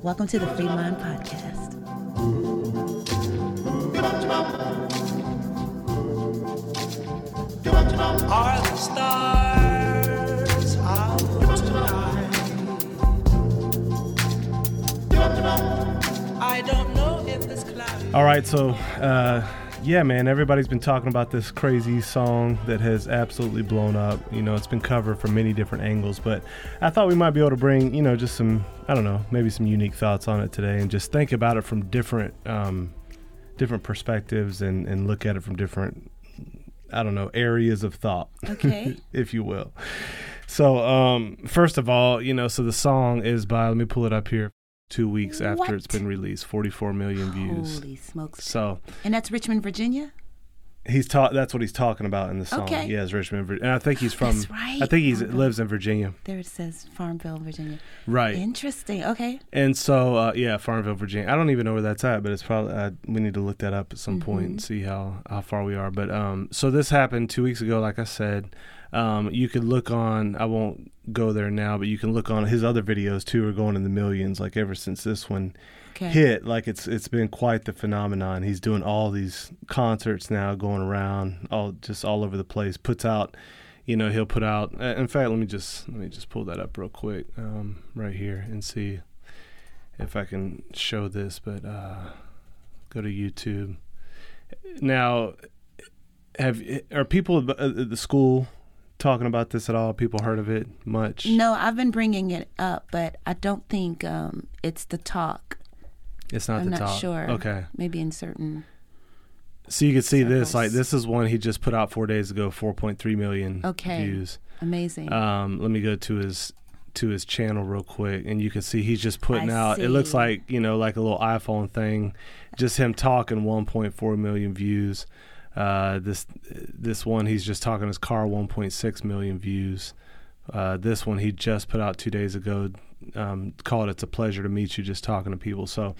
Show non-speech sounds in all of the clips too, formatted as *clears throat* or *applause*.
Welcome to the Freemind Podcast. Are the stars out tonight? I don't know if it's cloudy. All right, so uh, yeah, man, everybody's been talking about this crazy song that has absolutely blown up. You know, it's been covered from many different angles, but I thought we might be able to bring, you know, just some, I don't know, maybe some unique thoughts on it today, and just think about it from different, um, different perspectives, and and look at it from different, I don't know, areas of thought, *laughs* Okay. if you will. So, um, first of all, you know, so the song is by, let me pull it up here, two weeks after it's been released, 44 million views. Holy smokes. So And that's Richmond, Virginia? he's taught. That's what he's talking about in the song. Okay. Yeah, it's Richmond, and I think he's from. That's right. I think he lives in Virginia. There it says Farmville, Virginia. Right. Interesting. Okay. and so, uh, yeah, Farmville, Virginia. I don't even know where that's at, but it's probably uh, we need to look that up at some Mm-hmm. and see how how far we are. But um, so this happened two weeks ago. Like I said, um, you could look on. I won't go there now, but you can look on his other videos too. Are going in the millions. Like ever since this one Okay. hit like it's it's been quite the phenomenon he's doing all these concerts now going around all just all over the place puts out you know he'll put out uh, in fact let me just let me just pull that up real quick um, right here and see if i can show this but uh, go to youtube now have are people at the school talking about this at all people heard of it much No, I've been bringing it up, but I don't think um, it's the talk. it's not I'm the not top sure. okay Maybe in certain. So you can see this, like this is one he just put out four days ago, 4.3 million Okay. views. Amazing. Um, let me go to his to his channel real quick, and you can see he's just putting I out. It looks like you know, like a little iPhone thing, just him talking, 1.4 million views. Uh, this this one he's just talking his car, 1.6 million views. Uh, this one he just put out two days ago. Um, called "It's a Pleasure to Meet You." Just talking to people, so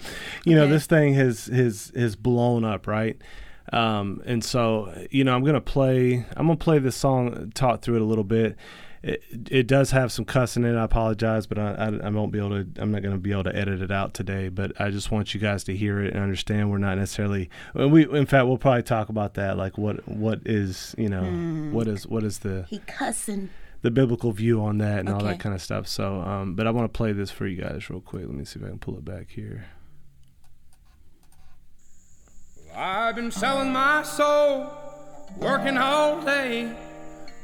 you know this thing has has has blown up, right? Um, and so you know I'm gonna play. I'm gonna play this song, talk through it a little bit. It, it does have some cussing in it. I apologize, but I, I, I won't be able to. I'm not going to be able to edit it out today. But I just want you guys to hear it and understand. We're not necessarily. We in fact we'll probably talk about that. Like what what is you know what is what is the he cussing. the biblical view on that and all that kind of stuff. So, um, but I want to play this for you guys real quick. Let me see if I can pull it back here. I've been selling my soul, working all day,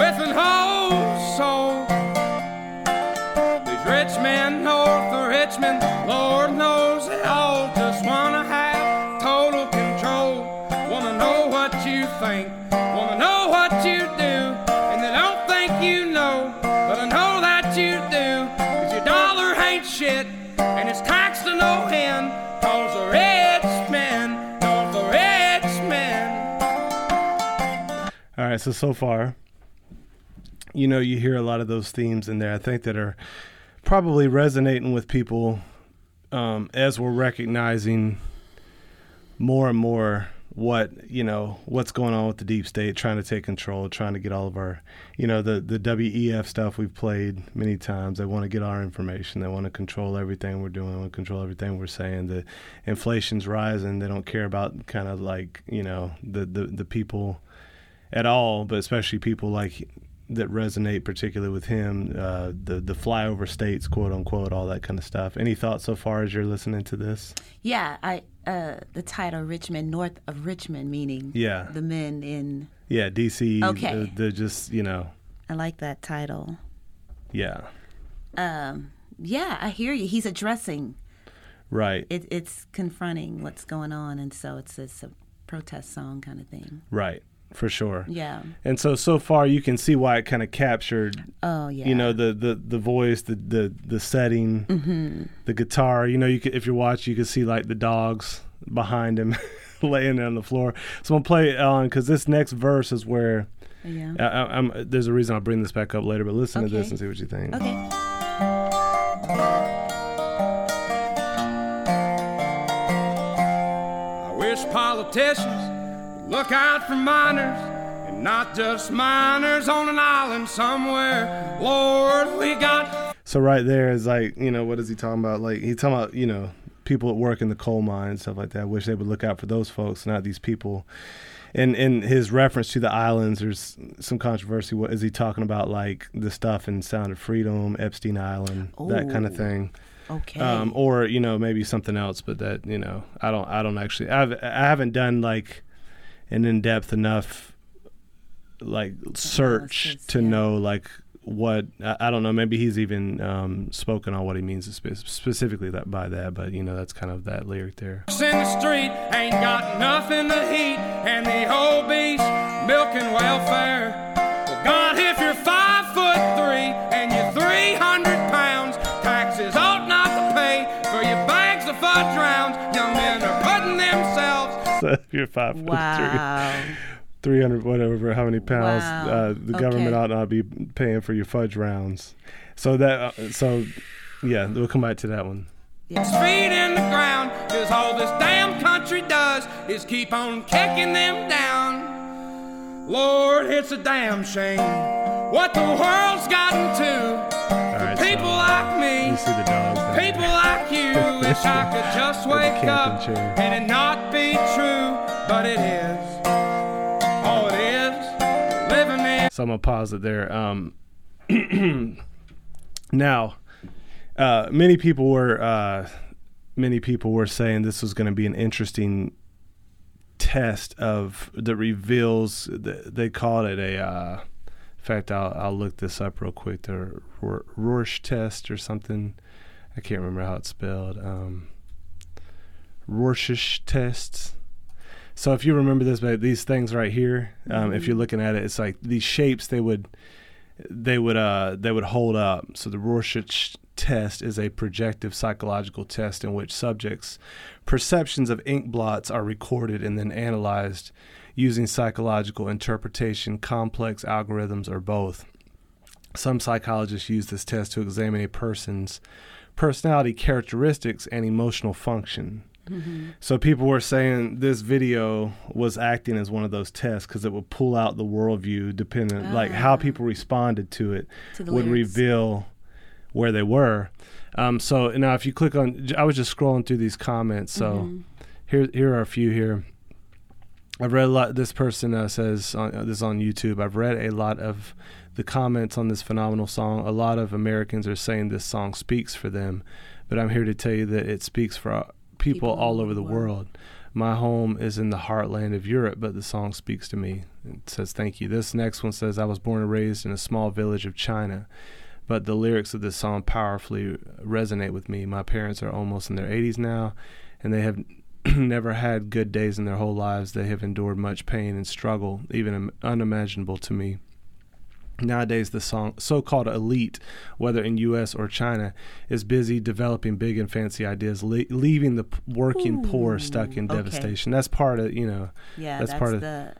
with an whole soul. These rich men north of Richmond, Lord knows they all just wanna have total control. Wanna know what you think, wanna know what you do, and they don't think you know, but I know that you do. Cause your dollar ain't shit, and it's taxed to no end. Cause the rich men. All right, so so far, you know, you hear a lot of those themes in there. I think that are probably resonating with people um, as we're recognizing more and more what you know what's going on with the deep state trying to take control trying to get all of our you know the the wef stuff we've played many times. They want to get our information. They want to control everything we're doing. They want to control everything we're saying. The inflation's rising. They don't care about kind of like you know the the, the people at all, but especially people like that resonate particularly with him, uh, the the flyover states, quote unquote, all that kind of stuff. Any thoughts so far as you're listening to this? Yeah, I uh, the title Richmond, north of Richmond, meaning Yeah. the men in. Yeah, DC. Okay. they're just you know, I like that title. yeah, Um, yeah, I hear you. He's addressing right, it. It's confronting what's going on, and so it's it's a protest song kind of thing. right. For sure. Yeah. And so so far you can see why it kind of captured Oh yeah. you know the the the voice the the the setting Mm-hmm. the guitar you know you could if you're watching you can see like the dogs behind him *laughs* laying there on the floor so i'm gonna play it on because this next verse is where Yeah. I, I, I'm, there's a reason i'll bring this back up later but listen to this and see what you think Okay. I wish politicians would look out for minors and not just minors on an island somewhere. Lord, we got so right there is like you know what is he talking about like he's talking about you know people that work in the coal mines stuff like that i wish they would look out for those folks not these people And in his reference to the islands, there's some controversy. What is he talking about? Like the stuff in Sound of Freedom, Epstein Island, that kind of thing, Okay. um, or you know maybe something else. But that you know, I don't, I don't actually, I've, I haven't done like an in depth enough like search Analysis, to yeah. know like what I, I don't know. Maybe he's even um, spoken on what he means spe- specifically that by that. But you know, that's kind of that lyric there. in the street, ain't got nothing to eat, and the whole beast milking welfare. *laughs* themselves if you're five foot three. 300 whatever how many pounds Wow. uh, the government ought not be paying for your fudge rounds so that uh, so yeah we'll come back to that one Yeah. feet in the ground, cause all this damn country does is keep on kicking them down. Lord, it's a damn shame what the world's gotten to. all right People so like me. Wish I could just wake up chair. and it not be true, but it is. All it is, living in. so i'm gonna pause it there um *clears throat* now uh many people were uh many people were saying this was going to be an interesting test of that reveals th- they called it a uh in fact I'll, I'll look this up real quick the Ror- Rorsch test or something I can't remember how it's spelled um Rorschach tests so if you remember this but these things right here um, if you're looking at it it's like these shapes they would they would uh they would hold up. So the Rorschach test is a projective psychological test in which subjects' perceptions of ink blots are recorded and then analyzed using psychological interpretation, complex algorithms, or both. Some psychologists use this test to examine a person's personality characteristics and emotional function. So people were saying this video was acting as one of those tests because it would pull out the worldview, depending like how people responded to it To would lyrics. reveal where they were. Um, so now, if you click on, I was just scrolling through these comments. So Mm-hmm. here, here are a few here. I've read a lot. This person uh, says on, uh, this is on YouTube. I've read a lot of the comments on this phenomenal song. A lot of Americans are saying this song speaks for them, but I'm here to tell you that it speaks for uh, people, all over the world. My home is in the heartland of Europe, but the song speaks to me. It says thank you. This next one says I was born and raised in a small village of China, but the lyrics of this song powerfully resonate with me. My parents are almost in their 80s now, and they have *clears throat* never had good days in their whole lives. They have endured much pain and struggle, even unimaginable to me. Nowadays, the song, so-called elite, whether in U.S. or China, is busy developing big and fancy ideas, le- leaving the p- working poor stuck in okay. devastation. That's part of you know. Yeah, That's that's, part of- the.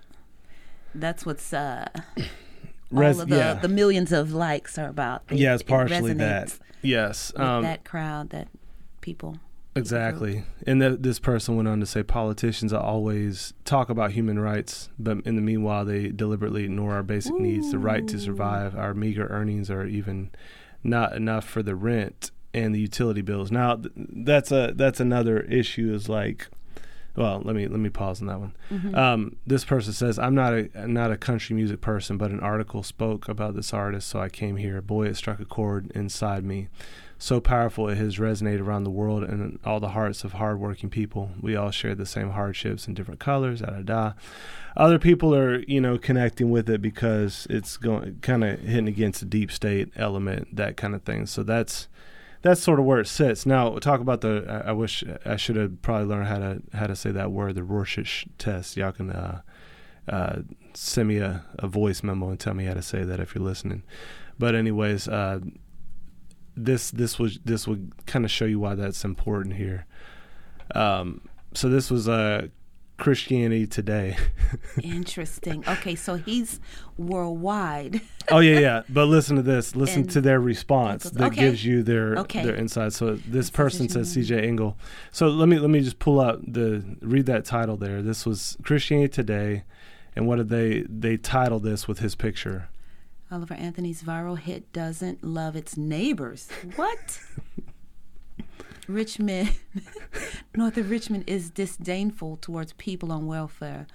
That's what's uh, *coughs* res- all of the, yeah, the millions of likes are about. It- yeah, it's it partially that. Yes, um, that crowd, that people. Exactly. And th- this person went on to say politicians always talk about human rights, but in the meanwhile, they deliberately ignore our basic needs the right to survive, our meager earnings are even not enough for the rent and the utility bills. Now, th- that's a that's another issue is like well, let me let me pause on that one. Um, this person says, "I'm not a I'm not a country music person, but an article spoke about this artist, so I came here. Boy, it struck a chord inside me. So powerful, it has resonated around the world and all the hearts of hardworking people. We all share the same hardships in different colors. Da da da. Other people are, you know, connecting with it because it's going kind of hitting against the deep state element, that kind of thing. So that's." that's sort of where it sits. Now, talk about the. I, I wish I should have probably learned how to how to say that word, the Rorschach test. Y'all can uh, uh, send me a, a voice memo and tell me how to say that if you're listening. But anyways, uh, this this was this would kind of show you why that's important here. Um, so this was uh, Christianity Today. *laughs* Interesting. Okay, so he's worldwide. oh yeah, yeah. But listen to this. Listen And- to their response that Okay. gives you their Okay. their insight. So this That's person says. C.J. Engel. So let me let me just pull out the read that title there. This was Christianity Today, and what did they they title this with his picture? Oliver Anthony's viral hit doesn't love its neighbors. What? *laughs* Richmond, *laughs* north of Richmond, is disdainful towards people on welfare.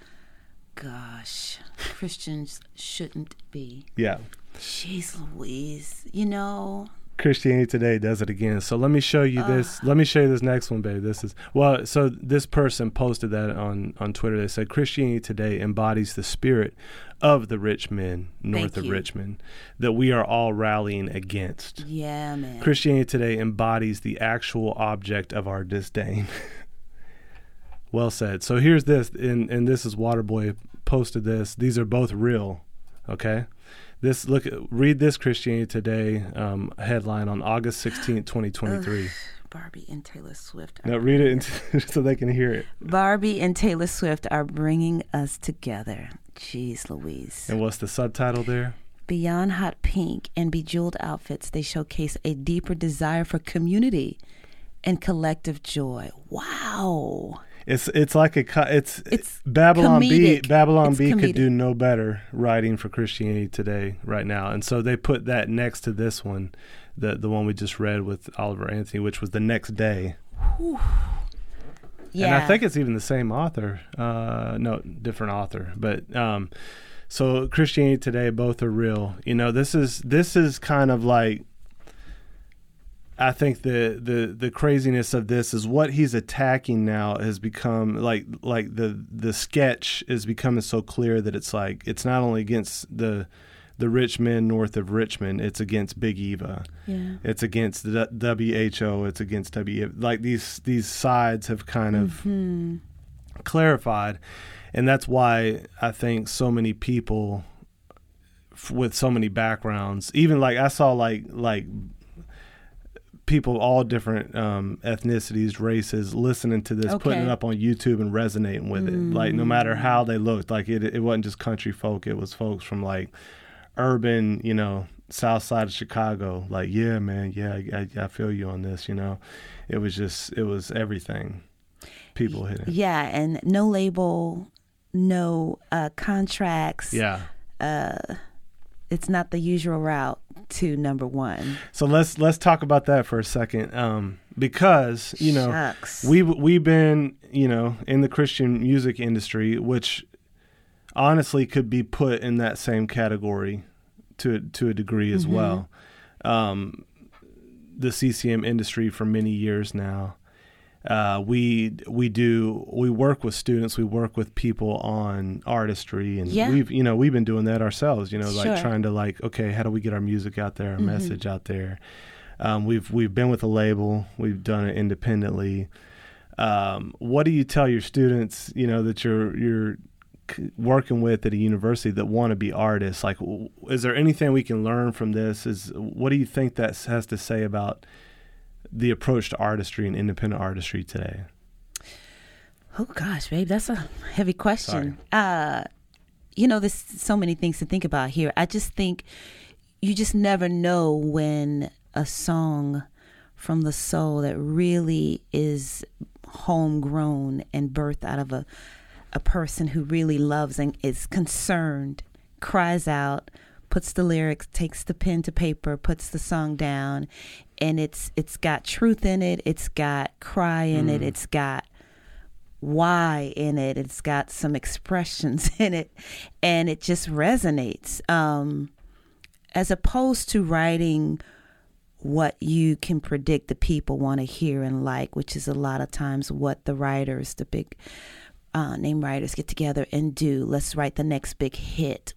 Gosh, Christians shouldn't be. Yeah. Jeez Louise, you know, Christianity Today does it again. So let me show you ah. this. Let me show you this next one, babe. This is well. So this person posted that on on Twitter. They said Christianity Today embodies the spirit of the rich men north Thank of you. Richmond that we are all rallying against. yeah, man. Christianity Today embodies the actual object of our disdain. *laughs* well said. So here's this, and and this is Waterboy posted this. These are both real. Okay. This look read this Christianity Today um, headline on August sixteenth, twenty twenty three. Barbie and Taylor Swift. Are, Now read it *laughs* so they can hear it. Barbie and Taylor Swift are bringing us together. Jeez Louise. And what's the subtitle there? Beyond hot pink and bejeweled outfits, they showcase a deeper desire for community and collective joy. Wow. It's it's like a it's It's Babylon Bee. Babylon It's B comedic. could do no better writing for Christianity today right now, and so they put that next to this one, the the one we just read with Oliver Anthony, which was the next day, Yeah. and I think it's even the same author. Uh, no, different author, but um, so Christianity today, both are real. You know, this is this is kind of like. I think the, the the craziness of this is what he's attacking now has become like like the the sketch is becoming so clear that it's like it's not only against the the rich men north of Richmond, it's against Big Eva. yeah. It's against the WHO. It's against W. Like these these sides have kind of Hmm. clarified, and that's why I think so many people f- with so many backgrounds, even like I saw like like people all different um, ethnicities, races, listening to this, putting it up on YouTube and resonating with it. Like no matter how they looked, like it it wasn't just country folk. It was folks from like urban, you know, south side of Chicago. Like, yeah, man, yeah, I, I, feel you on this. You know, it was just, it was everything. People hit it. Yeah, and no label, no uh, contracts. Yeah. It's not the usual route to number one. So let's let's talk about that for a second, um, because you know Shucks. we we've been you know in the Christian music industry, which honestly could be put in that same category to to a degree as well. Um, the CCM industry for many years now. Uh, we we do we work with students, we work with people on artistry, and Yeah. we've you know we've been doing that ourselves. You know, like Sure. trying to like okay, how do we get our music out there, our Mm-hmm. message out there? Um, we've we've been with a label, we've done it independently. Um, what do you tell your students? You know that you're you're working with at a university that want to be artists. Like, is there anything we can learn from this? Is what do you think that has to say about the approach to artistry and independent artistry today? Oh gosh, babe, that's a heavy question. Uh, you know, there's so many things to think about here. I just think you just never know when a song from the soul that really is homegrown and birthed out of a a person who really loves and is concerned cries out puts the lyrics takes the pen to paper puts the song down and it's it's got truth in it it's got cry in it it's got why in it. It's got some expressions *laughs* in it, and it just resonates. Um, as opposed to writing what you can predict the people want to hear and like, which is a lot of times what the writers, the big uh, name writers, get together and do. Let's write the next big hit.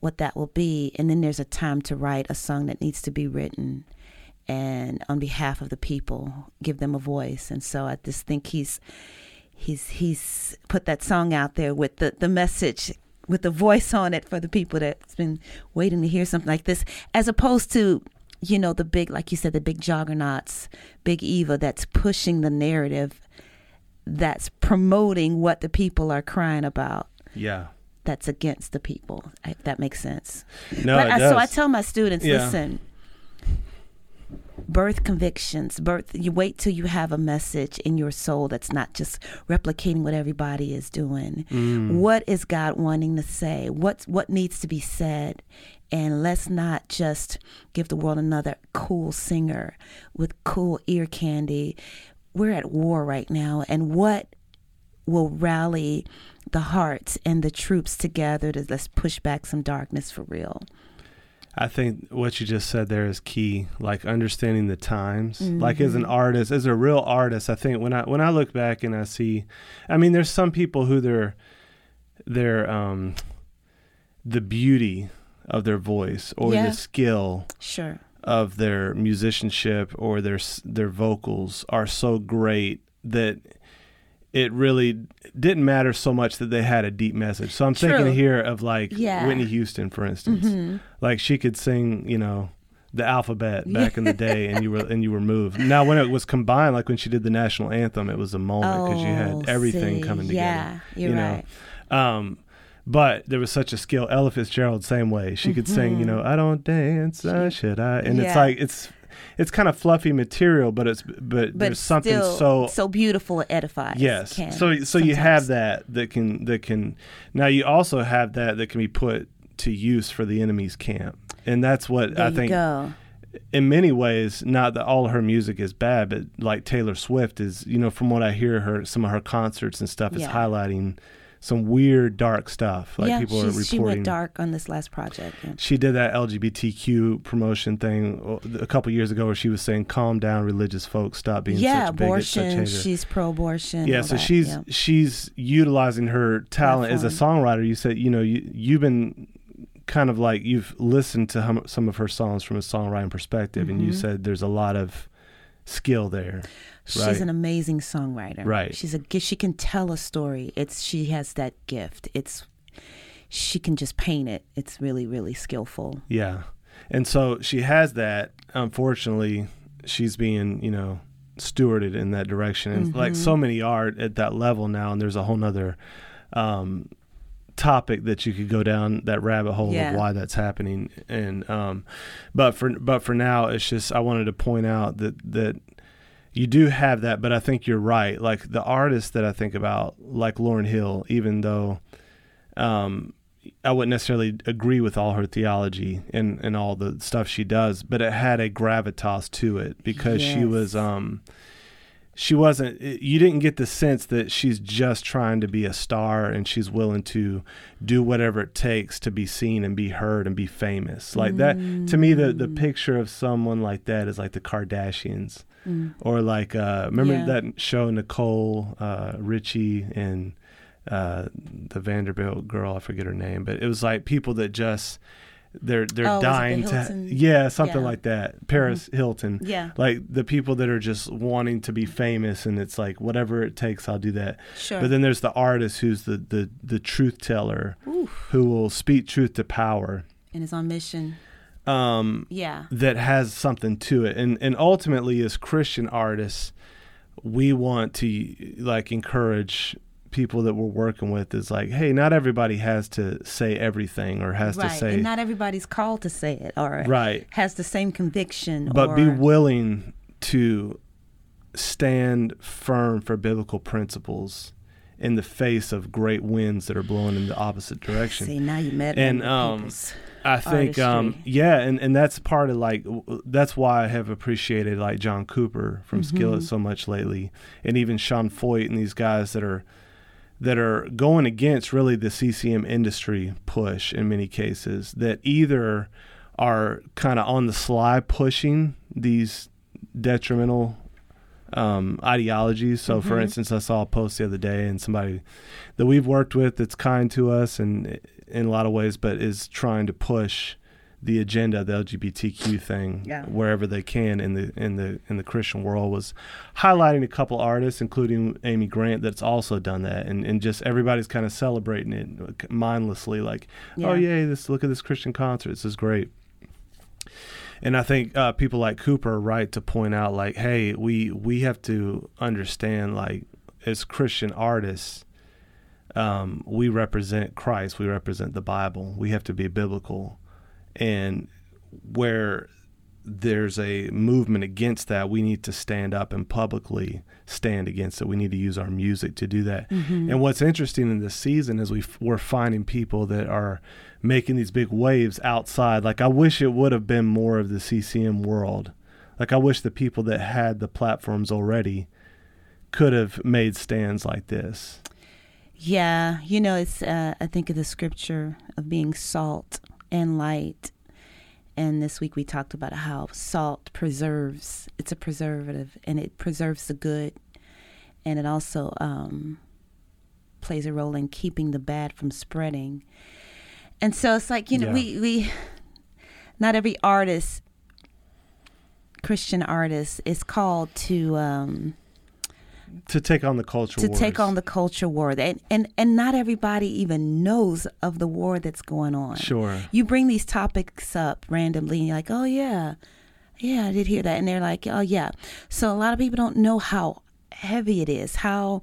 What that will be, and then there's a time to write a song that needs to be written, and on behalf of the people, give them a voice. And so I just think he's he's he's put that song out there with the the message with the voice on it for the people that's been waiting to hear something like this, as opposed to you know the big, like you said, the big juggernauts, Big Eva, that's pushing the narrative, that's promoting what the people are crying about. Yeah. That's against the people. If that makes sense. No, but it I, does. so I tell my students, Yeah. listen, birth convictions, birth you wait till you have a message in your soul that's not just replicating what everybody is doing. Mm. What is God wanting to say? What's what needs to be said? And let's not just give the world another cool singer with cool ear candy. We're at war right now and what will rally the hearts and the troops together to let's push back some darkness for real. I think what you just said there is key, like understanding the times. Like as an artist, as a real artist, I think when I when I look back and I see, I mean, there's some people who they're they're um, the beauty of their voice or Yeah. the skill Sure. of their musicianship or their their vocals are so great that it really didn't matter so much that they had a deep message. So I'm thinking here of like Yeah. Mm-hmm. Whitney Houston, for instance. Like she could sing, you know, the alphabet *laughs* back in the day, and you were and you were moved. Now when it was combined, like when she did the national anthem, it was a moment because you Oh, had everything see. coming together. Yeah, you're you know? right. Um, but there was such a skill. Ella Fitzgerald, same way. She could sing, you know, I don't dance, uh, should I? And it's Mm-hmm. Like it's it's kind of fluffy material, but it's but, But there's something so so beautiful it edifies. yes. can So so you have that that can that can now you also have that that can be put to use for the enemy's camp, and that's what There I think go. in many ways, not that all her music is bad, but like Taylor Swift is, you know, from what I hear her, some of her concerts and stuff is highlighting some weird, dark stuff. Like yeah, people are reporting. she went dark on this last project. yeah. She did that LGBTQ promotion thing uh, a couple years ago where she was saying, calm down, religious folks, stop being Yeah, such bigots, such abortion. She's pro-abortion. yeah, so that, she's yeah. she's utilizing her talent as a songwriter. You said, you know, you, you've been kind of like you've listened to hum, some of her songs from a songwriting perspective, and you Mm-hmm. said there's a lot of skill there. She's right. an amazing songwriter. Right. She's a she can tell a story. It's she has that gift. It's she can just paint it. It's really really skillful. Yeah. And so she has that. Unfortunately, she's being, you know, stewarded in that direction. And like Mm-hmm. so many are at that level now. And there's a whole nother um, topic that you could go down that rabbit hole Yeah. of why that's happening. And, um, but for, but for now, it's just, I wanted to point out that, that, you do have that, but I think you're right. Like the artists that I think about, like Lauryn Hill, even though um, I wouldn't necessarily agree with all her theology and, and all the stuff she does, but it had a gravitas to it because she was um she wasn't you didn't get the sense that she's just trying to be a star and she's willing to do whatever it takes to be seen and be heard and be famous. Like that to me the the picture of someone like that is like the Kardashians or like uh remember Yeah. that show Nicole uh Richie and uh, the Vanderbilt girl, I forget her name, but it was like people that just they're they're Oh, it the dying to yeah something Yeah. like that. Paris Hilton, Yeah. like the people that are just wanting to be famous, and it's like whatever it takes, I'll do that. Sure. But then there's the artist who's the the the truth teller, who will speak truth to power. and is on mission. Um, Yeah. that has something to it and and ultimately as christian artists we want to like encourage people that we're working with is like hey not everybody has to say everything or has right. to say and not everybody's called to say it or Right. has the same conviction. but or, be willing to stand firm for biblical principles in the face of great winds that are blowing in the opposite direction See, now you met and um I think um yeah and and that's part of like that's why I have appreciated like John Cooper from Mm-hmm. Skillet so much lately and even Sean Feucht and these guys that are that are going against really the CCM industry push in many cases that either are kind of on the sly pushing these detrimental um, ideologies. So, Mm-hmm. for instance, I saw a post the other day, and somebody that we've worked with that's kind to us and in a lot of ways, but is trying to push the agenda, the LGBTQ thing, Yeah. wherever they can in the in the in the Christian world, was highlighting a couple artists, including Amy Grant, that's also done that, and and just everybody's kind of celebrating it mindlessly, like, Yeah. oh yay, this look at this Christian concert, this is great. And I think uh, people like Cooper are right to point out, like, hey, we we have to understand, like, as Christian artists, um, we represent Christ, we represent the Bible. We have to be biblical, and where there's a movement against that, we need to stand up and publicly stand against it. We need to use our music to do that. And what's interesting in this season is we f- we're finding people that are making these big waves outside. Like I wish it would have been more of the CCM world. Like I wish the people that had the platforms already could have made stands like this. Yeah, you know, it's. Uh, I think of the scripture of being salt and light, and this week we talked about how salt preserves. It's a preservative, and it preserves the good, and it also um, plays a role in keeping the bad from spreading. And so it's like you know, Yeah. we we not every artist, Christian artist, is called to. Um, To take on the culture to wars. take on the culture war and, and and not everybody even knows of the war that's going on Sure. you bring these topics up randomly and you're like oh yeah yeah i did hear that and they're like oh yeah so a lot of people don't know how heavy it is how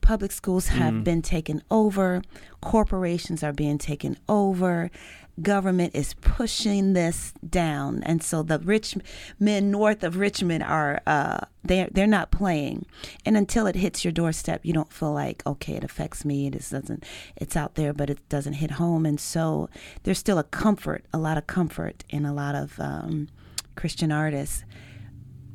public schools have Mm-hmm. been taken over corporations are being taken over government is pushing this down. And so the rich men north of richmond are uh they're they're not playing. And until it hits your doorstep you don't feel like okay it affects me. It doesn't it's out there but it doesn't hit home. And so there's still a comfort a lot of comfort in a lot of um christian artists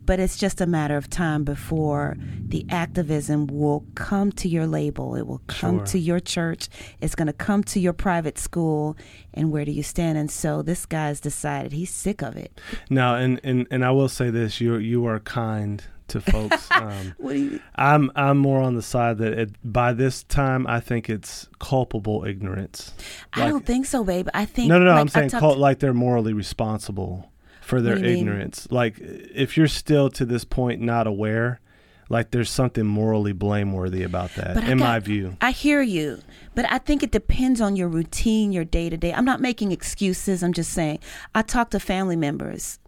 but it's just a matter of time before the activism will come to your label. It will come Sure. to your church. It's going to come to your private school. And where do you stand? And so this guy's decided he's sick of it. Now, and, and, and I will say this: you you are kind to folks. *laughs* Um, What you? I'm I'm more on the side that it, by this time I think it's culpable ignorance. I don't think so, babe. I think No, no, no. like, I'm saying cult, like they're morally responsible for their you mean? ignorance. Like if you're still to this point not aware, like there's something morally blameworthy about that, But in got- my view. I hear you, but I think it depends on your routine, your day to day. I'm not making excuses. I'm just saying. I talk to family members,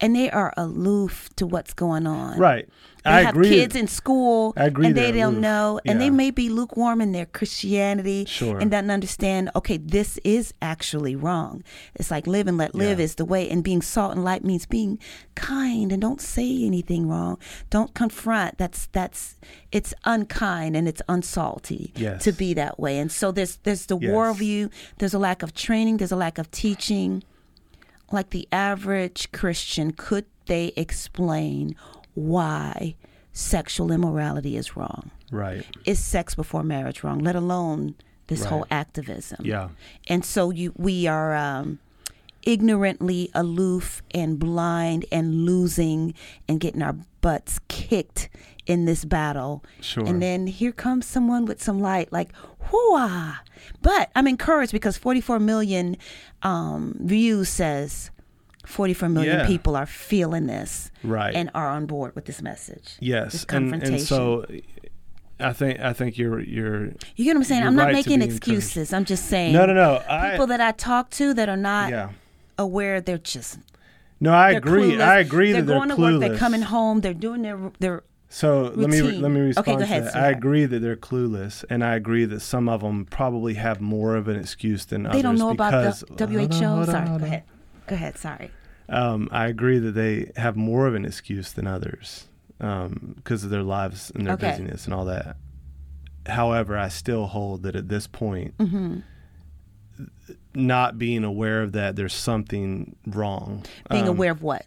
and they are aloof to what's going on. Right. They I have agree. kids in school, I agree and they don't know, and they may be lukewarm in their Christianity, Sure. and doesn't understand. Okay, this is actually wrong. It's like live and let live Yeah. is the way, and being salt and light means being kind and don't say anything wrong. Don't confront. That's that's it's unkind and it's unsalty Yes. to be that way. And so there's there's the Yes. worldview. There's a lack of training. There's a lack of teaching like the average Christian, could they explain why sexual immorality is wrong? Right. Is sex before marriage wrong? Let alone this Right. whole activism. Yeah. And so you, we are um, ignorantly aloof and blind and losing and getting our butts kicked in this battle. Sure. And then here comes someone with some light, like, whoa. But I'm encouraged because 44 million um, views says 44 million Yeah. people are feeling this Right. and are on board with this message. Yes. This And, confrontation. and so I think I think you're you're You get what I'm saying? I'm not right making excuses. I'm just saying. No, no, no. I People that I talk to that are not yeah. aware, they're just No, I agree. clueless. I agree they're that they're going to clueless. work. They're coming home. They're doing their their. So let me let me respond. Okay, go ahead. I agree that they're clueless, and I agree that some of them probably have more of an excuse than others. They don't know about the WHO. Hold on, hold on, Sorry, go ahead. Go ahead. Sorry. Um, I agree that they have more of an excuse than others because of their lives and their Okay. busyness and all that. However, I still hold that at this point, Mm-hmm. not being aware of that, there's something wrong. Being Um, aware of what?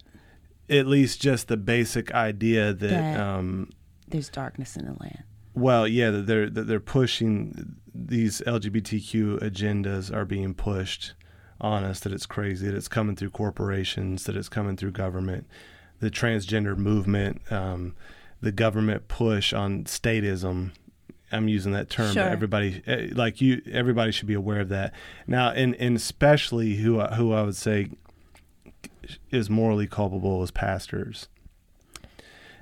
at least just the basic idea that, That- um, There's darkness in the land. well, yeah, that they're that they're pushing these LGBTQ agendas are being pushed on us. That it's crazy. That it's coming through corporations. That it's coming through government. The transgender movement, um, the government push on statism. I'm using that term. Sure. But everybody, eh, like you, everybody should be aware of that. Now, and and especially who I- who I would say is morally culpable as pastors,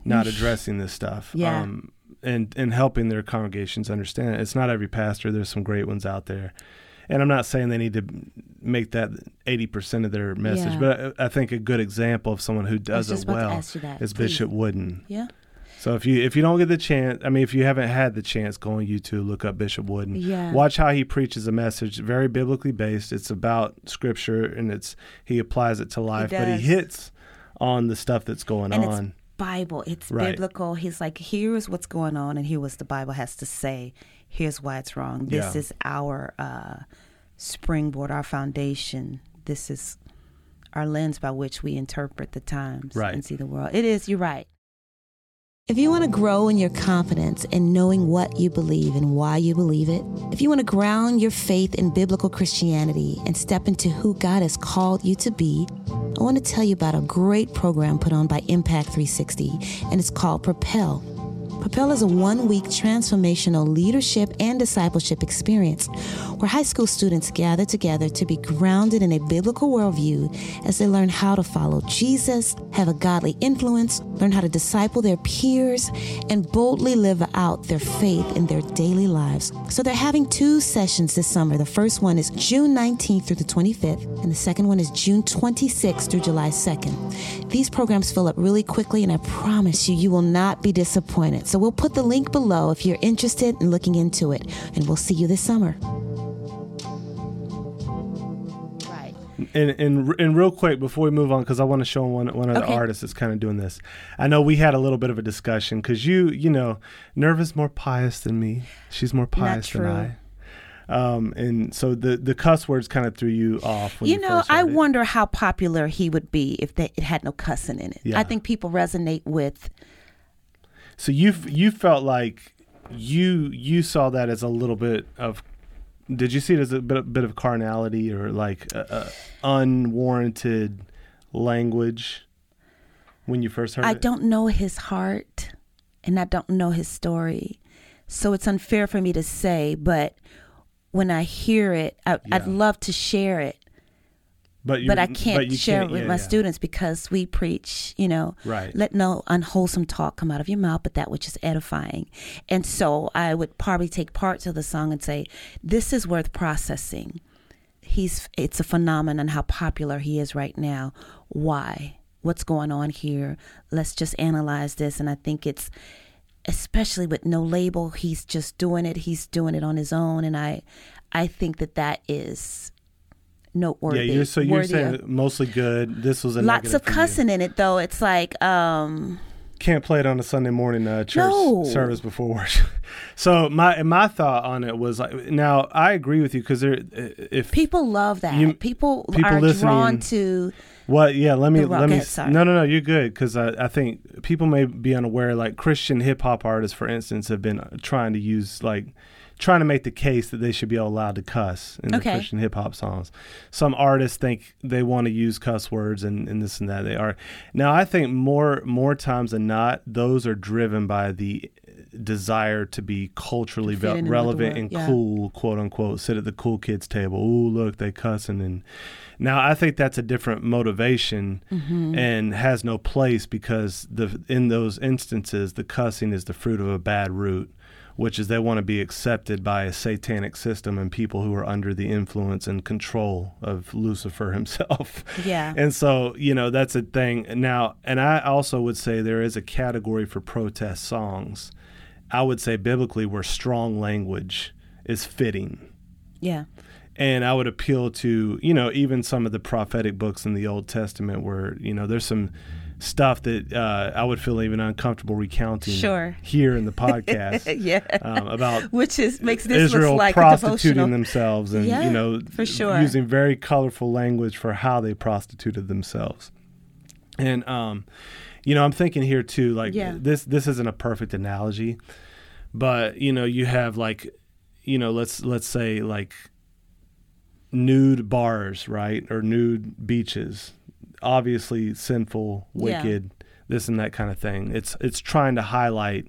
not addressing this stuff. Yeah. Um, and and helping their congregations understand it. It's not every pastor. There's some great ones out there. And I'm not saying they need to make that 80% of their message, Yeah. but I, I think a good example of someone who does it well that. is Please. Bishop Wooden. Yeah. So if you if you don't get the chance, I mean, if you haven't had the chance, go on YouTube, look up Bishop Wooden. Yeah. Watch how he preaches a message, very biblically based. It's about Scripture and it's he applies it to life, but he hits on the stuff that's going And on. Bible. It's Right. biblical. He's like, here's what's going on, and here what the Bible has to say. Here's why it's wrong. This Yeah. is our uh, springboard, our foundation. This is our lens by which we interpret the times Right. and see the world. It is. You're right. If you want to grow in your confidence in knowing what you believe and why you believe it, if you want to ground your faith in biblical Christianity and step into who God has called you to be, I want to tell you about a great program put on by Impact 360, and it's called Propel. Propel is a one week transformational leadership and discipleship experience where high school students gather together to be grounded in a biblical worldview as they learn how to follow Jesus, have a godly influence, learn how to disciple their peers, and boldly live out their faith in their daily lives. So they're having two sessions this summer. The first one is June 19th through the 25th, and the second one is June 26th through July 2nd. These programs fill up really quickly, and I promise you, you will not be disappointed. So we'll put the link below if you're interested in looking into it, and we'll see you this summer. Right. And and and real quick before we move on, because I want to show one one of the Okay. artists that's kind of doing this. I know we had a little bit of a discussion because you you know Nirva's more pious than me. She's more pious than. I. Um, and so the the cuss words kind of threw you off. You you, know, I wonder how popular he would be if they, it had no cussing in it. Yeah. I think people resonate with So you you felt like you you saw that as a little bit of. Did you see it as a bit, bit of carnality or like uh, uh, unwarranted language when you first heard I it? don't know his heart and I don't know his story. So it's unfair for me to say, but when I hear it, I, I'd Yeah. love to share it, but but I can't you share can't- it with yeah, my yeah. students because we preach, you know, Right. let no unwholesome talk come out of your mouth, but that which is edifying. And so I would probably take parts of the song and say, this is worth processing. He's it's a phenomenon how popular he is right now. Why? What's going on here? Let's just analyze this. And I think it's especially with no label, he's just doing it. He's doing it on his own, and I, I think that that is noteworthy. Yeah, you're, so you're saying mostly good. This was a lots of cussing in it though. It's like, um, Can't play it on a Sunday morning uh, church No. service before worship. *laughs* so my my thought on it was like, now I agree with you because there if people love that. You- people, people are drawn to. What? Yeah, let me let me. go ahead, s- sorry. No, no, no. You're good because I, I think people may be unaware. Like Christian hip hop artists, for instance, have been trying to use like trying to make the case that they should be allowed to cuss in Okay. the Christian hip hop songs. Some artists think they want to use cuss words and, and this and that. They are now. I think more more times than not, those are driven by the desire to be culturally To ve- in with the relevant and yeah. cool, quote unquote. Sit at the cool kids table. Ooh, look, they cussing and now I think that's a different motivation Mm-hmm. and has no place because the in those instances the cussing is the fruit of a bad root, which is they want to be accepted by a satanic system and people who are under the influence and control of Lucifer *laughs* himself. Yeah. And so, you know, that's a thing. Now, and I also would say there is a category for protest songs. I would say biblically where strong language is fitting. Yeah. And I would appeal to, you know, even some of the prophetic books in the Old Testament where, you know, there's some stuff that uh, I would feel even uncomfortable recounting Sure. here in the *laughs* podcast Yeah. um, about Which is makes this Israel look like prostituting themselves and, Yeah, you know, for sure. using very colorful language for how they prostituted themselves. And, um, you know, I'm thinking here too, like Yeah. this, this isn't a perfect analogy, but, you know, you have like, you know, let's, let's say like nude bars, right? Or nude beaches, obviously sinful, Yeah. wicked, this and that kind of thing. It's it's trying to highlight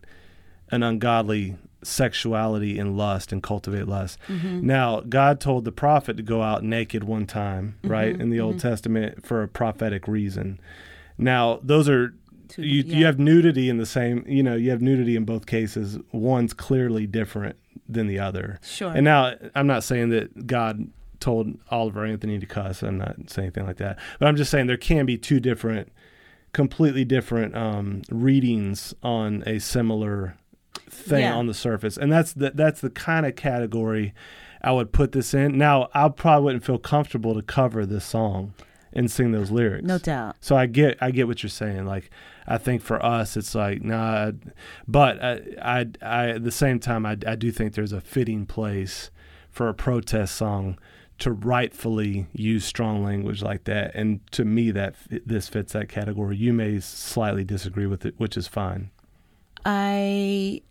an ungodly sexuality and lust and cultivate lust. Mm-hmm. Now, God told the prophet to go out naked one time, Mm-hmm. right, in the Old Testament for a prophetic reason. Now, those are Two- you, yeah. you have nudity in the same, you know, you have nudity in both cases. One's clearly different than the other. Sure. And now, I'm not saying that God told Oliver Anthony to cuss. I'm not saying anything like that. But I'm just saying there can be two different, completely different um, readings on a similar thing Yeah. on the surface, and that's the that's the kind of category I would put this in. Now, I probably wouldn't feel comfortable to cover this song and sing those lyrics. No doubt. So I get I get what you're saying. Like I think for us it's like nah, but I I, I at the same time I I do think there's a fitting place for a protest song to rightfully use strong language like that. And to me that this fits that category. You may slightly disagree with it, which is fine. I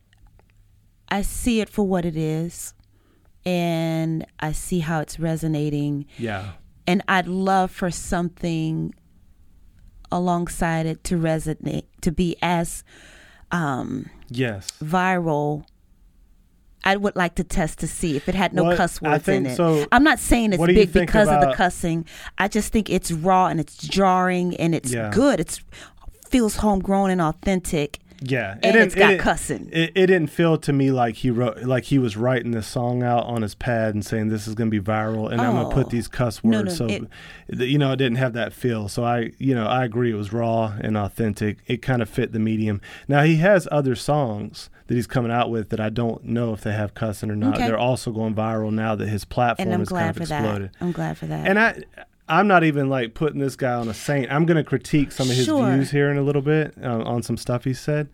I see it for what it is and I see how it's resonating Yeah. and I'd love for something alongside it to resonate to be as um Yes. viral I would like to test to see if it had no Well, cuss words in it. so- I'm not saying it's What do you big because of the cussing. I just think it's raw and it's jarring and it's Yeah. good. It's feels homegrown and authentic. Yeah, And didn't- it's got didn't- cussing. It, it didn't feel to me like he wrote, like he was writing this song out on his pad and saying this is going to be viral, and I'm going to put Oh. these cuss words. no, so, it- you know, it didn't have that feel. So I, you know, I agree. It was raw and authentic. It kind of fit the medium. Now he has other songs that he's coming out with that I don't know if they have cussing or not. Okay. They're also going viral now that his platform And I'm has glad kind for of exploded. that. I'm glad for that. And I, I'm not even like putting this guy on a saint. I'm going to critique some of his Sure. views here in a little bit uh, on some stuff he said.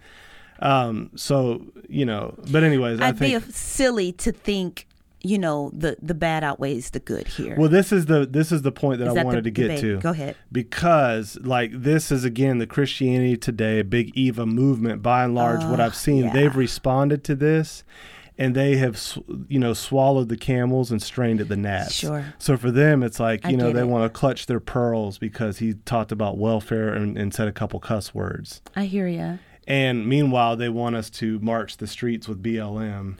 Um, so you know, but anyways, I I'd be silly to think, you know, the the bad outweighs the good here. well, this is the this is the point that Is I that the wanted to get to. Go ahead. Because like this is again the Christianity Today, big Eva movement. By and large, what Oh, I've seen, yeah. they've responded to this, and they have you know swallowed the camels and strained at the gnats. Sure. So for them, it's like I you know they it. want to clutch their pearls because he talked about welfare and, and said a couple cuss words. I hear ya. And meanwhile, they want us to march the streets with BLM,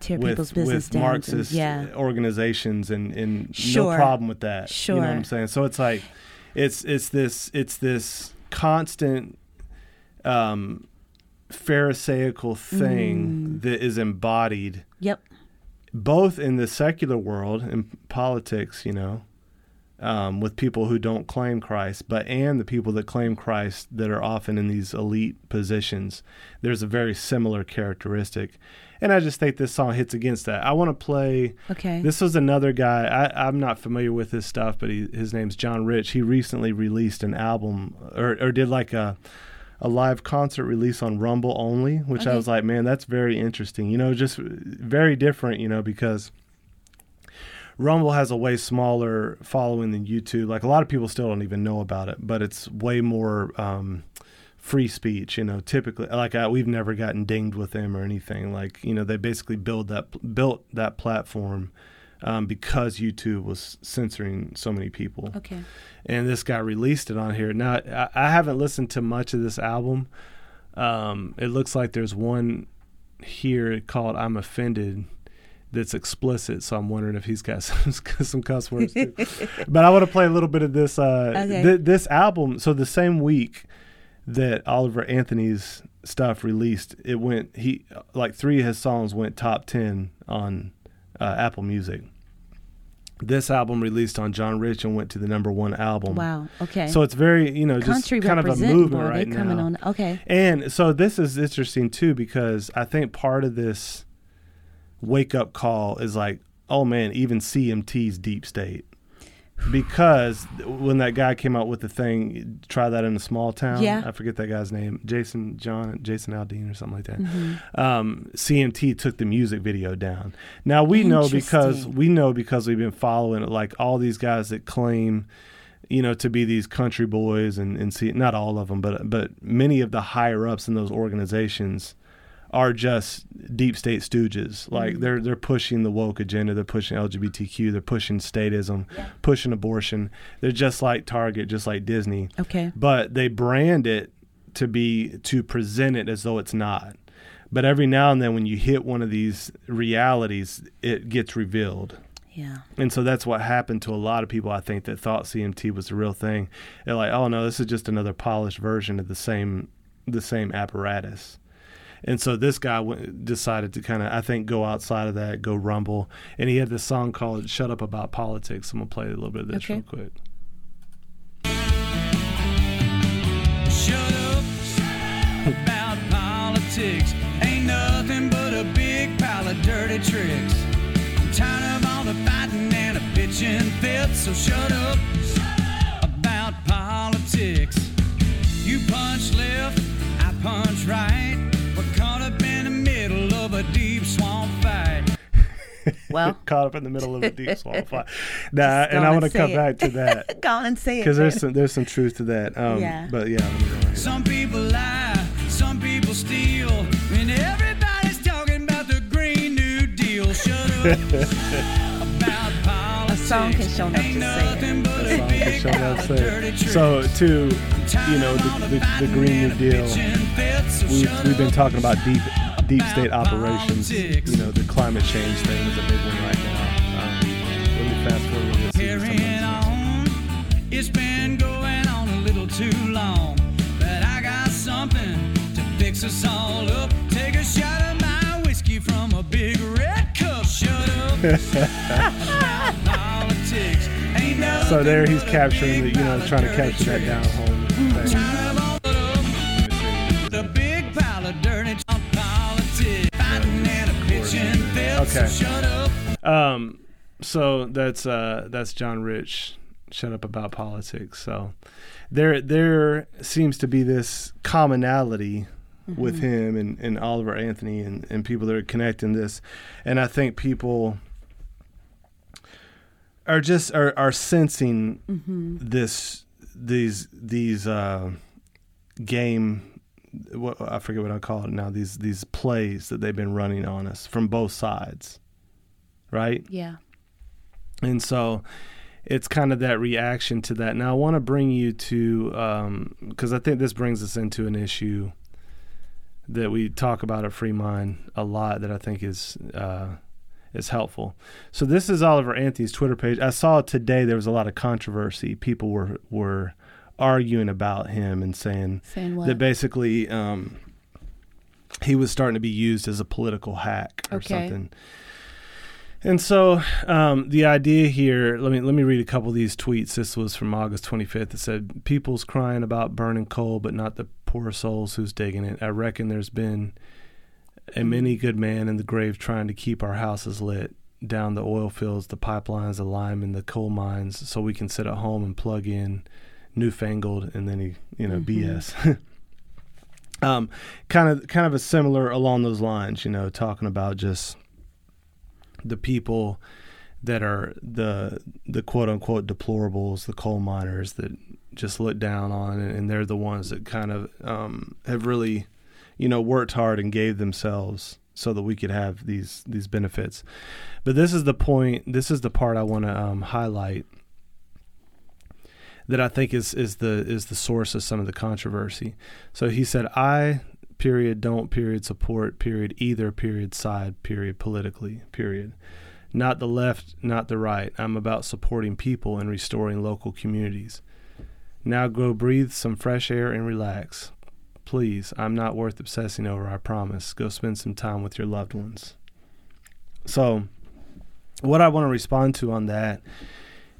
Tear people's with, business with down. and- Marxist yeah. organizations, and, and no problem with that. You know what I'm saying? So it's like, it's it's this it's this constant, um, pharisaical thing Mm. that is embodied Yep. both in the secular world in politics, you know, um, with people who don't claim Christ, but and the people that claim Christ that are often in these elite positions. There's a very similar characteristic, and I just think this song hits against that. I want to play. Okay. This was another guy. I, I'm not familiar with his stuff, but he, his name's John Rich. He recently released an album, or, or did like a a live concert release on Rumble only, which I was like, man, that's very interesting. You know, just very different. You know, because Rumble has a way smaller following than YouTube. Like a lot of people still don't even know about it, but it's way more um, free speech. You know, typically, like I, we've never gotten dinged with them or anything. Like you know, they basically build that built that platform um, because YouTube was censoring so many people okay. and this guy released it on here. Now I, I haven't listened to much of this album. Um, it looks like there's one here called "I'm Offended" that's explicit, so I'm wondering if he's got *laughs* some, some cuss words. Too. but I want to play a little bit of this. Uh, Okay. th- this album. So the same week that Oliver Anthony's stuff released, it went. He like three of his songs went top ten on uh, Apple Music. This album released on John Rich and went to the number one album. Wow. Okay. So it's very, you know, just country kind of a movement right coming now. on. Okay. And so this is interesting too because I think part of this wake up call is like, oh man, even CMT's deep state. Because when that guy came out with the thing, try that in a small town. Yeah. I forget that guy's name, Jason John, Jason Aldean or something like that. Mm-hmm. Um, CMT took the music video down. Now we know because we know because we've been following it, like all these guys that claim you know, to be these country boys and, and see not all of them, but but many of the higher ups in those organizations are just deep state stooges. Like mm-hmm. they're they're pushing the woke agenda, they're pushing LGBTQ, they're pushing statism, pushing abortion. They're just like Target, just like Disney. Okay. But they brand it to be to present it as though it's not. But every now and then, when you hit one of these realities, it gets revealed. Yeah. And so that's what happened to a lot of people, I think, that thought CMT was the real thing. They're like, oh no, this is just another polished version of the same the same apparatus. And so this guy w- decided to kind of, I think, go outside of that, go rumble. And he had this song called "Shut Up About Politics." I'm gonna play a little bit of this Okay. real quick. Shut up about politics. Ain't nothing but a big pile of dirty tricks. I'm tired of all the fighting and a bitching fit, so shut up about politics. You punch left, I punch right. Well, *laughs* Caught up in the middle of a deep swamp *laughs* fight. Nah, and I want to come it. back to that *laughs* go on and say it. because there's some there's some truth to that. Um, Yeah. But yeah, let me go ahead. Some people lie, some people steal, and everybody's talking about the Green New Deal. Shut up about politics. A song can show enough to say it. a Song can show pile that say dirty it. tricks. So to you know the, the, the Green New Deal. We've, we've been talking about deep deep state operations. You know, the climate change thing is a big one right now. Um, let me fast forward bit. Carrying on, it's been going on a little too long. But I got something to fix us all up. Take a shot of my whiskey from a big red cup. Shut up. about *laughs* politics. Ain't So there he's capturing the, you know, trying to capture that down home thing. Okay. *laughs* shut up. Um, so that's uh, that's John Rich. Shut up about politics. So there there seems to be this commonality with him and, and Oliver Anthony and, and people that are connecting this, and I think people are just are, are sensing this these these uh, game what I forget what I call it now these these plays that they've been running on us from both sides right yeah. and so it's kind of that reaction to that. Now, I want to bring you to, because I think this brings us into an issue that we talk about at Freemind a lot that I think is. Uh, is helpful. So this is Oliver Anthony's Twitter page. I saw today there was a lot of controversy. People were were arguing about him and saying Saying that basically um, he was starting to be used as a political hack or Okay. something. And so um, the idea here, let me let me read a couple of these tweets. This was from August 25th. It said, "People's crying about burning coal, but not the poor souls who's digging it. I reckon there's been a many good man in the grave trying to keep our houses lit." Down the oil fields, the pipelines, the lime, and the coal mines, so we can sit at home and plug in newfangled, and then he, you know, BS. *laughs* um, kind of, kind of a similar along those lines, you know, talking about just the people that are the the quote unquote deplorables, the coal miners that just look down on, and, and they're the ones that kind of um, have really, you know, worked hard and gave themselves so that we could have these these benefits. But this is the point. This is the part I want to um, highlight that I think is is the is the source of some of the controversy. So he said, "I period don't period support period either period side period politically period." Not the left, not the right. I'm about supporting people and restoring local communities. Now go breathe some fresh air and relax. Please, I'm not worth obsessing over, I promise. Go spend some time with your loved ones. So, what I want to respond to on that,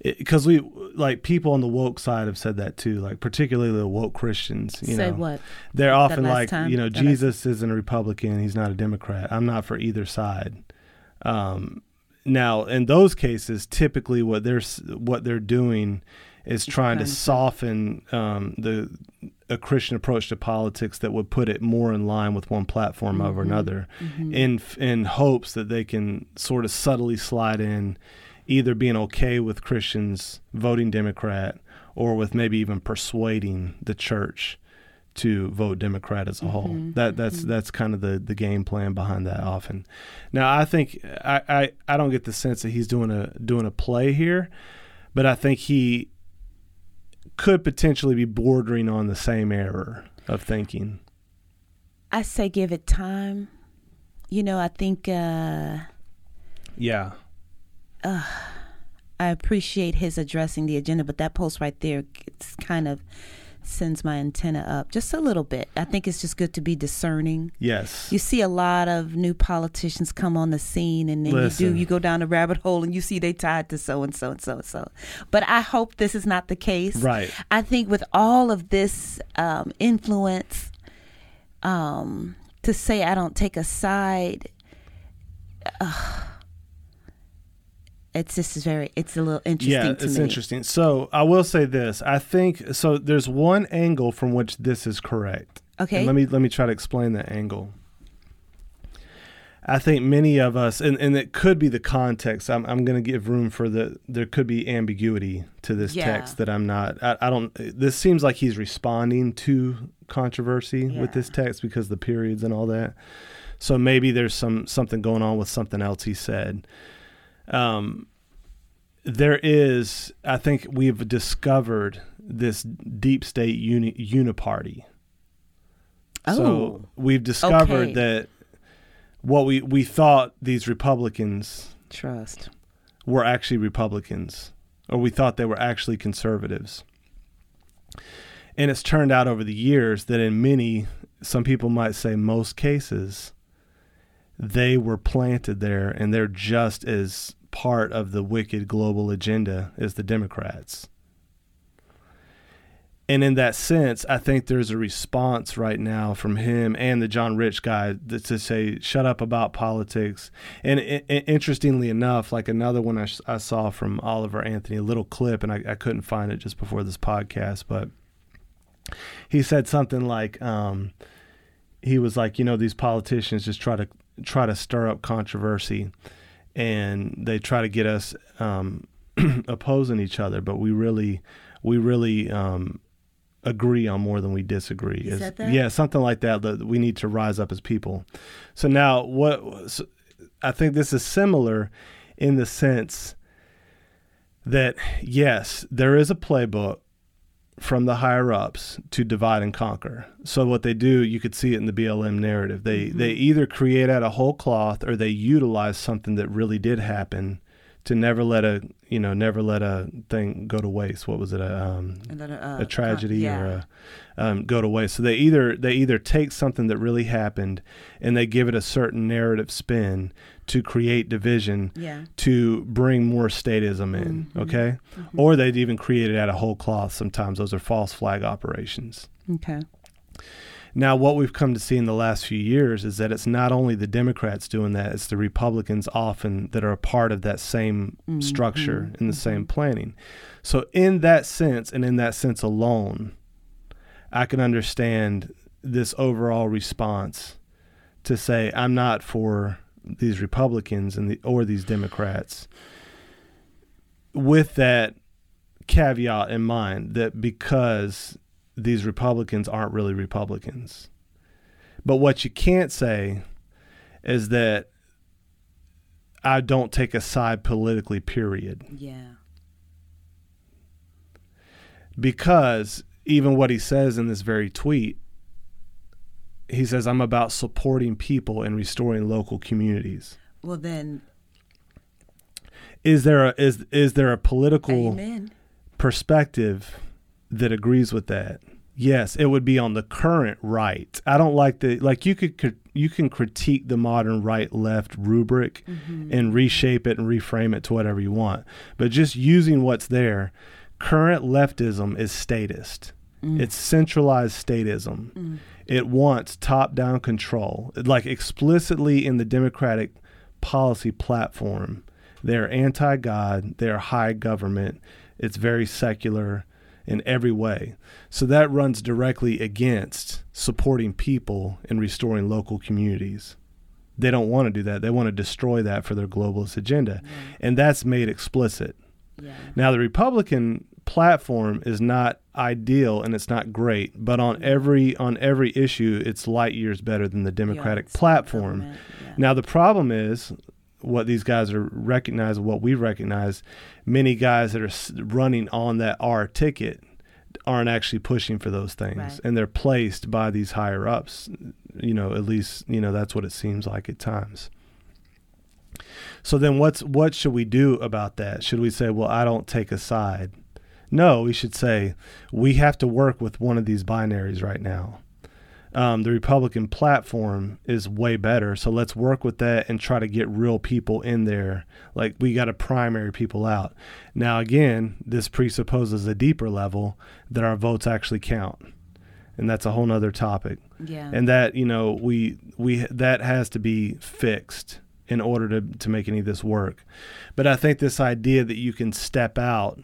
because we, like, people on the woke side have said that too, like, particularly the woke Christians. You Say know, what? they're often like, time? you know, That Jesus isn't a Republican, he's not a Democrat. I'm not for either side. Um, now, in those cases, typically what they're what they're doing is trying to soften um, the a Christian approach to politics that would put it more in line with one platform over Mm-hmm. another, in in hopes that they can sort of subtly slide in, either being okay with Christians voting Democrat or with maybe even persuading the church to vote Democrat as a whole. That that's that's kind of the the game plan behind that often. Now I think I, I I don't get the sense that he's doing a doing a play here, but I think he could potentially be bordering on the same error of thinking. I say give it time. You know, I think uh, Yeah. I appreciate his addressing the agenda, but that post right there it's kind of sends my antenna up just a little bit. I think it's just good to be discerning. Yes. You see a lot of new politicians come on the scene, and then you do you go down a rabbit hole, and you see they tied to so and so and so and so. But I hope this is not the case. Right. I think with all of this um, influence, um, to say I don't take a side, uh, it's just very. It's a little interesting. yeah, to it's me. interesting. So I will say this. I think so. There's one angle from which this is correct. Okay. And let me let me try to explain that angle. I think many of us, and, and it could be the context. I'm, I'm going to give room for the. There could be ambiguity to this Yeah. text that I'm not. I, I don't. This seems like he's responding to controversy with this text because the periods and all that. So maybe there's some something going on with something else he said. Um, there is, I think we've discovered this deep state uni, uniparty. Oh. So we've discovered Okay. that what we, we thought these Republicans Trust. were actually Republicans, or we thought they were actually conservatives. And it's turned out over the years that in many, some people might say most cases, they were planted there and they're just as part of the wicked global agenda as the Democrats. And in that sense, I think there's a response right now from him and the John Rich guy to say, shut up about politics. And i- interestingly enough, like another one I, I, saw from Oliver Anthony, a little clip, and I, I couldn't find it just before this podcast, but he said something like, um, he was like, you know, these politicians just try to try to stir up controversy, and they try to get us um, *clears throat* opposing each other, but we really, we really um, agree on more than we disagree. Is- said that? Yeah, something like that. That we need to rise up as people. So now, what so I think this is similar in the sense that yes, there is a playbook from the higher ups to divide and conquer. So what they do, you could see it in the BLM narrative. They they mm-hmm. either create out of whole cloth or they utilize something that really did happen to never let a you know never let a thing go to waste. What was it? A um, then, uh, a tragedy yeah. or a um, go to waste. So they either they either take something that really happened and they give it a certain narrative spin to create division Yeah. to bring more statism in, Mm-hmm. okay? Or they'd even create it out of whole cloth. Sometimes those are false flag operations. Okay. Now, what we've come to see in the last few years is that it's not only the Democrats doing that, it's the Republicans often that are a part of that same mm-hmm. structure and the same mm-hmm. planning. So, in that sense, and in that sense alone, I can understand this overall response to say, I'm not for these Republicans and the, or these Democrats. With that caveat in mind, that because these Republicans aren't really Republicans. But what you can't say is that I don't take a side politically, period. Yeah. Because even what he says in this very tweet, he says, I'm about supporting people and restoring local communities. Well then, Is there a is is there a political amen. perspective that agrees with that. Yes, it would be on the current right. I don't like the like you could you can critique the modern right left rubric mm-hmm. and reshape it and reframe it to whatever you want. But just using what's there, current leftism is statist. Mm. It's centralized statism. Mm. It wants top-down control. Like explicitly in the Democratic policy platform, they're anti-God, they're high government. It's very secular in every way. So that runs directly against supporting people and restoring local communities. They don't want to do that. They want to destroy that for their globalist agenda. And that's made explicit. Yeah. Now, the Republican platform is not ideal and it's not great, but on every on every issue, it's light years better than the Democratic it's platform. yeah. Now, the problem is what these guys are recognizing, what we recognize, many guys that are running on that R ticket aren't actually pushing for those things Right. and they're placed by these higher ups. You know at least you know that's what it seems like at times. So then what's what should we do about that? Should we say well i don't take a side no we should say we have to work with one of these binaries right now um, the republican platform is way better. So let's work with that and try to get real people in there. Like we got to primary people out. Now again this presupposes a deeper level that our votes actually count. And that's a whole nother topic. Yeah. and that you know we we that has to be fixed in order to to make any of this work. But i think this idea that you can step out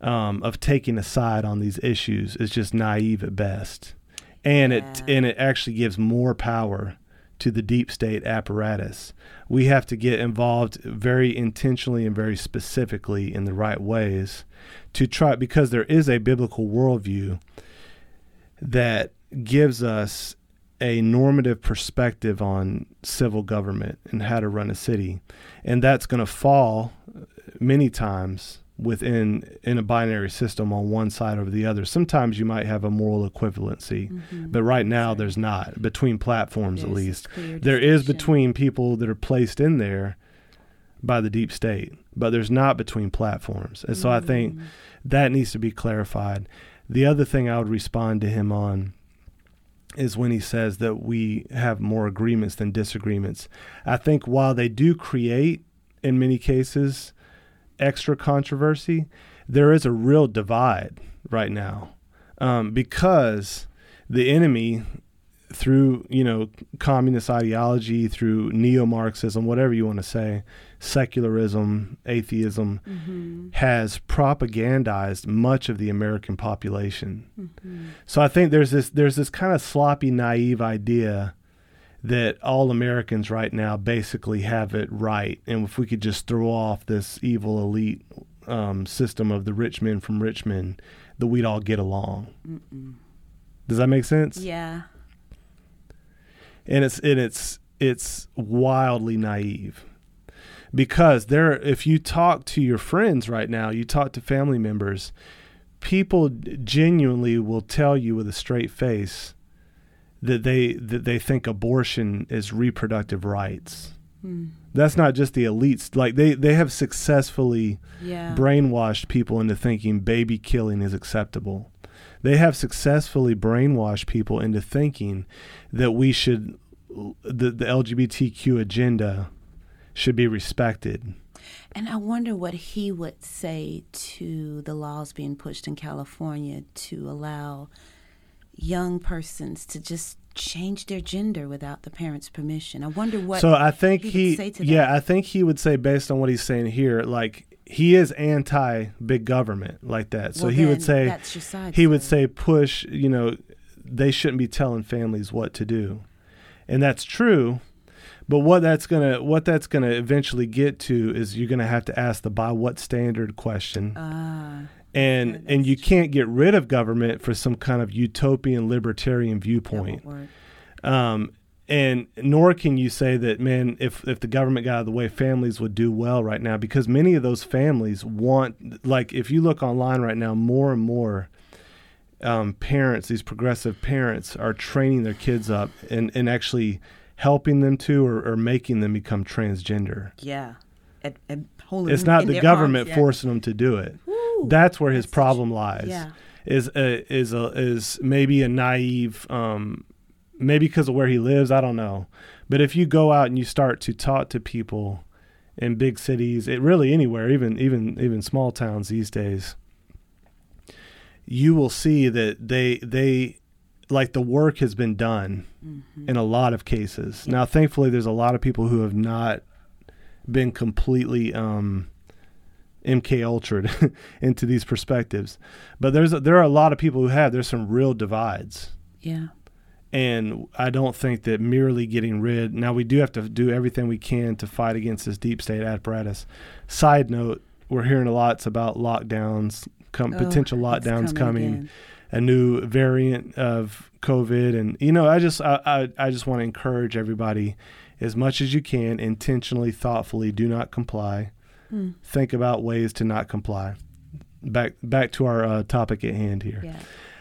um, of taking a side on these issues is just naive at best and it and it actually gives more power to the deep state apparatus we have to get involved very intentionally and very specifically in the right ways to try because there is a biblical worldview that gives us a normative perspective on civil government and how to run a city. And that's going to fall many times within in a binary system on one side or the other. Sometimes you might have a moral equivalency, but right now there's not between platforms at least. There is between people that are placed in there by the deep state, but there's not between platforms. And so I think that needs to be clarified. The other thing I would respond to him on is when he says that we have more agreements than disagreements. I think while they do create, in many cases, extra controversy, there is a real divide right now um, because the enemy through you know communist ideology through neo-marxism whatever you want to say secularism atheism has propagandized much of the american population. So i think there's this there's this kind of sloppy naive idea that all americans right now basically have it right. And if we could just throw off this evil elite um, system of the rich men from richmond that we'd all get along. Does that make sense? Yeah. and it's and it's it's wildly naive. Because there if you talk to your friends right now you talk to family members people genuinely will tell you with a straight face that they that they think abortion is reproductive rights hmm. that's not just the elites like they they have successfully Yeah. brainwashed people into thinking baby killing is acceptable. They have successfully brainwashed people into thinking that we should, the, the LGBTQ agenda should be respected. And I wonder what he would say to the laws being pushed in California to allow young persons to just change their gender without the parents' permission. I wonder what. so I think he he, would say to yeah, that. I think he would say based on what he's saying here, like he is anti big government like that. So Well, he would say that's your side, he would say push, you know, they shouldn't be telling families what to do. And that's true. But what that's gonna what that's gonna eventually get to is you're gonna have to ask the by what standard question. Ah, and and you can't get rid of government for some kind of utopian libertarian viewpoint. Um, and nor can you say that, man, if, if the government got out of the way, families would do well right now because many of those families want, like, if you look online right now, more and more um, parents, these progressive parents, are training their kids up and, and actually helping them to or, or making them become transgender. Yeah. And, and holding It's not the government arms, yeah. forcing them to do it. Woo. That's where his That's problem lies. yeah. Is a, is a, is maybe a naive, um, maybe because of where he lives. I don't know. But if you go out and you start to talk to people in big cities, it really anywhere, even even even small towns these days, you will see that they they like the work has been done in a lot of cases. Now, thankfully, there's a lot of people who have not been completely um, MK ultraed *laughs* into these perspectives, but there's a, there are a lot of people who have. There's some real divides. Yeah. And I don't think that merely getting rid. Now we do have to do everything we can to fight against this deep state apparatus. Side note: We're hearing a lot about lockdowns, com- Oh, potential lockdowns coming coming, a new variant of COVID, and you know, I just I I, I just want to encourage everybody, as much as you can, intentionally, thoughtfully, do not comply. Hmm. Think about ways to not comply. back back to our uh, topic at hand here. Yeah.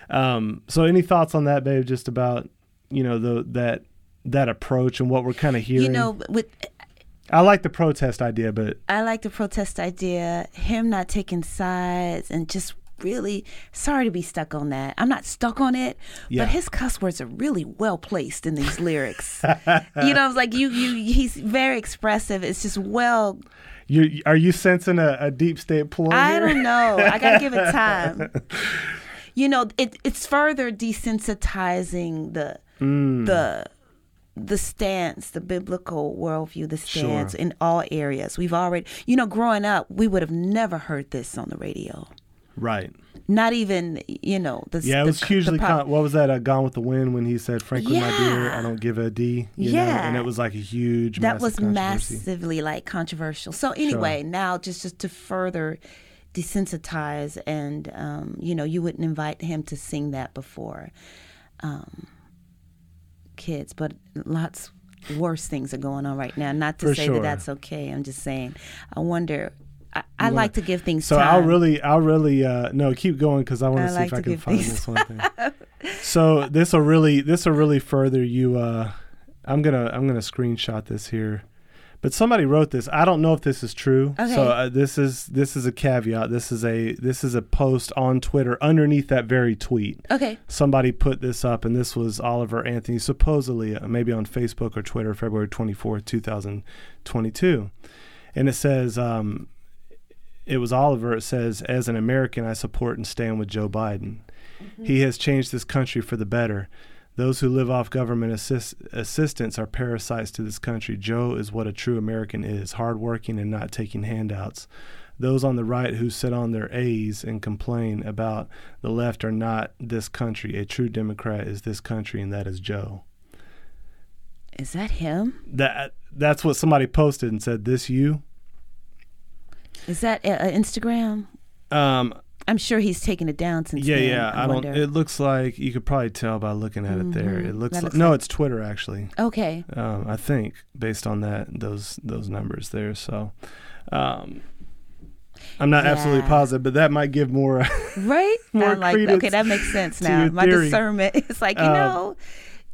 Um, so any thoughts on that, babe? Just about you know the that that approach and what we're kind of hearing. You know, with I like the protest idea, but I like the protest idea, him not taking sides and just really sorry to be stuck on that. I'm not stuck on it, Yeah. but his cuss words are really well placed in these lyrics. *laughs* you know, it's like you you he's very expressive. It's just well you are you sensing a, a deep state ploy I here? don't know. I gotta *laughs* give it time. You know, it, it's further desensitizing the Mm. the the stance, the biblical worldview, the stance Sure. in all areas. We've already, you know, growing up, we would have never heard this on the radio. Right. Not even, you know, the Yeah, it the, was hugely. the con- what was that? Uh, Gone with the Wind when he said, "Frankly, my dear, I don't give a D." You Know? Yeah. and it was like a huge. that was massively like controversial. So anyway, now just just to further desensitize and um, you know, you wouldn't invite him to sing that before um, kids, but lots worse things are going on right now. Not to For say sure. that that's okay. I'm just saying. I wonder. I, wanna- like to give things So time. I'll really, I'll really, uh, no, keep going because I want to see like if I can find this one thing. *laughs* so this will really, this will really further you. Uh, I'm gonna, I'm gonna screenshot this here. But somebody wrote this. I don't know if this is true. Okay. So uh, this is this is a caveat. This is a this is a post on Twitter underneath that very tweet. Okay. somebody put this up, and this was Oliver Anthony, supposedly uh, maybe on Facebook or Twitter, February 24th, 2022. And it says, um, it was Oliver. It says, as an American, I support and stand with Joe Biden. Mm-hmm. He has changed this country for the better. Those who live off government assist- assistance are parasites to this country. Joe is what a true American is hardworking and not taking handouts. Those on the right who sit on their A's and complain about the left are not this country. A true Democrat is this country, and that is Joe. Is that him? That that's what somebody posted and said. This you? Is that uh, uh, Instagram? Um, I'm sure he's taken it down since yeah, then. yeah. I, don't. wonder. Mm-hmm. It looks like you could probably tell by looking at it there. It looks, That like, looks no, it's Twitter actually. okay. Um, I think based on that those those numbers there. So, um, I'm not absolutely positive, but that might give more. *laughs* Right? *laughs* More I like okay, that makes sense now. My theory. discernment is like, you Uh, know,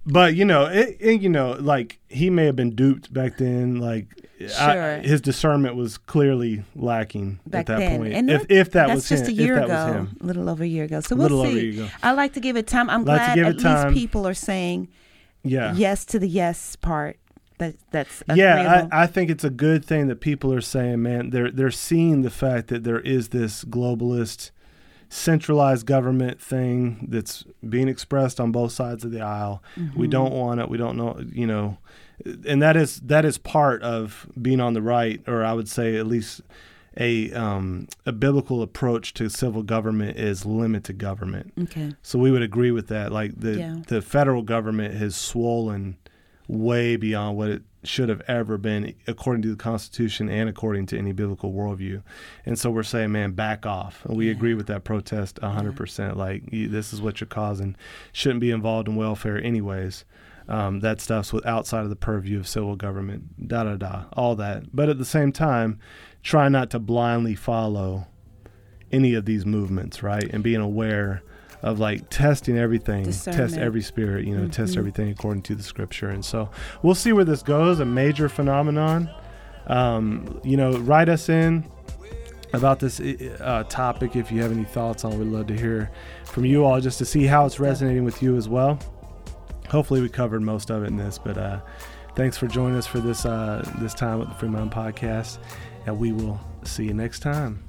But you know, it, it- you know, like he may have been duped back then. Like, I- Sure. his discernment was clearly lacking back at that then. point. And if that- if that that's was just him, a year if that was ago, him. a little over a year ago. So we'll see. over a year ago. I like to give it time. I'm Like glad at time. least people are saying yeah, yes to the yes part. That that's yeah. I, I think it's a good thing that people are saying, man. They're they're seeing the fact that there is this globalist, centralized government thing that's being expressed on both sides of the aisle. Mm-hmm. We don't want it. We don't know. You know, and that is that is part of being on the right, or I would say at least a um, a biblical approach to civil government is limited government. okay. So we would agree with that. Like the Yeah. the federal government has swollen way beyond what it should have ever been, according to the Constitution and according to any biblical worldview. And so we're saying, man, back off. And we agree with that protest a hundred percent. Like you, this is what you're causing. Shouldn't be involved in welfare, anyways. Um, that stuff's with outside of the purview of civil government. Da da da. All that. But at the same time, try not to blindly follow any of these movements, right? And being aware of like testing everything, test every spirit, you know, test everything according to the scripture. And so we'll see where this goes. A major phenomenon. Um, you know, write us in about this uh, topic if you have any thoughts on. We'd love to hear from you all just to see how it's resonating with you as well. Hopefully, we covered most of it in this, but uh, thanks for joining us for this uh, this time with the Freemind Podcast, and we will see you next time.